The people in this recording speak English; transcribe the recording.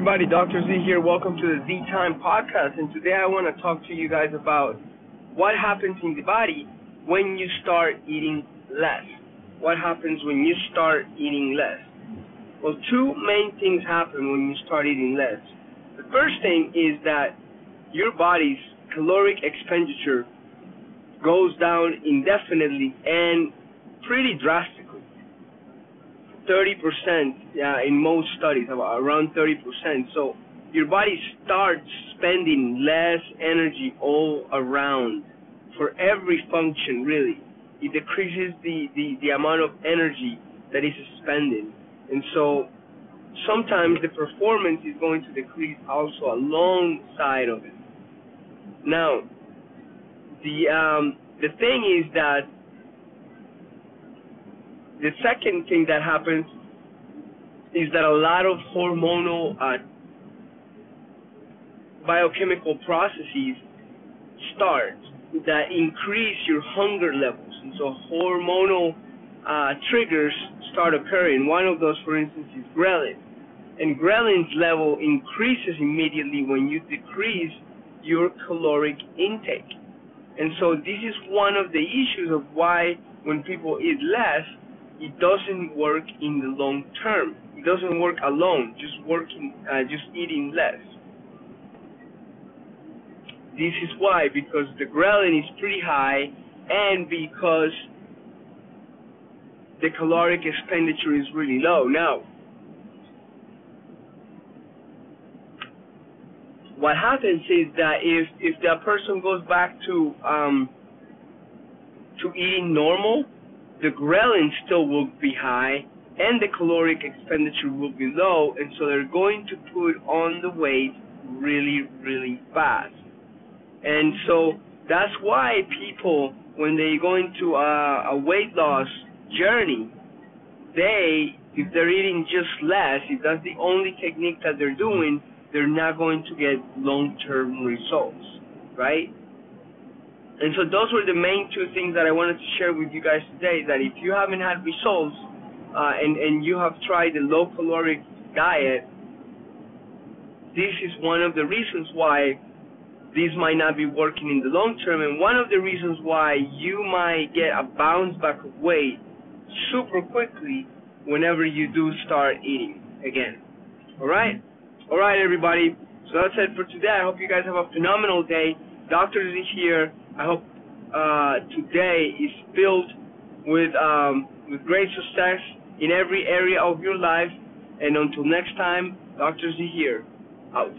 everybody, Dr. Z here. Welcome to the Z Time podcast. And today I want to talk to you guys about what happens in the body when you start eating less. What happens when you start eating less? Well, two main things happen when you start eating less. The first thing is that your body's caloric expenditure goes down indefinitely and pretty drastically. 30% yeah, in most studies, around 30%. So your body starts spending less energy all around for every function, really. It decreases the, the, the amount of energy that is spending. And so sometimes the performance is going to decrease also alongside of it. Now, the um, the thing is that the second thing that happens is that a lot of hormonal uh, biochemical processes start that increase your hunger levels. And so hormonal uh, triggers start occurring. One of those, for instance, is ghrelin. And ghrelin's level increases immediately when you decrease your caloric intake. And so this is one of the issues of why when people eat less, it doesn't work in the long term. It doesn't work alone, just working, uh, just eating less. This is why, because the ghrelin is pretty high, and because the caloric expenditure is really low. Now, what happens is that if if that person goes back to um, to eating normal, the ghrelin still will be high and the caloric expenditure will be low, and so they're going to put on the weight really, really fast. And so that's why people, when they go into a, a weight loss journey, they, if they're eating just less, if that's the only technique that they're doing, they're not going to get long-term results, right? And so those were the main two things that I wanted to share with you guys today. That if you haven't had results uh, and and you have tried the low caloric diet, this is one of the reasons why this might not be working in the long term, and one of the reasons why you might get a bounce back of weight super quickly whenever you do start eating again. All right, all right, everybody. So that's it for today. I hope you guys have a phenomenal day. Doctor Z here. I hope uh, today is filled with um, with great success in every area of your life. And until next time, Dr. Z here, out.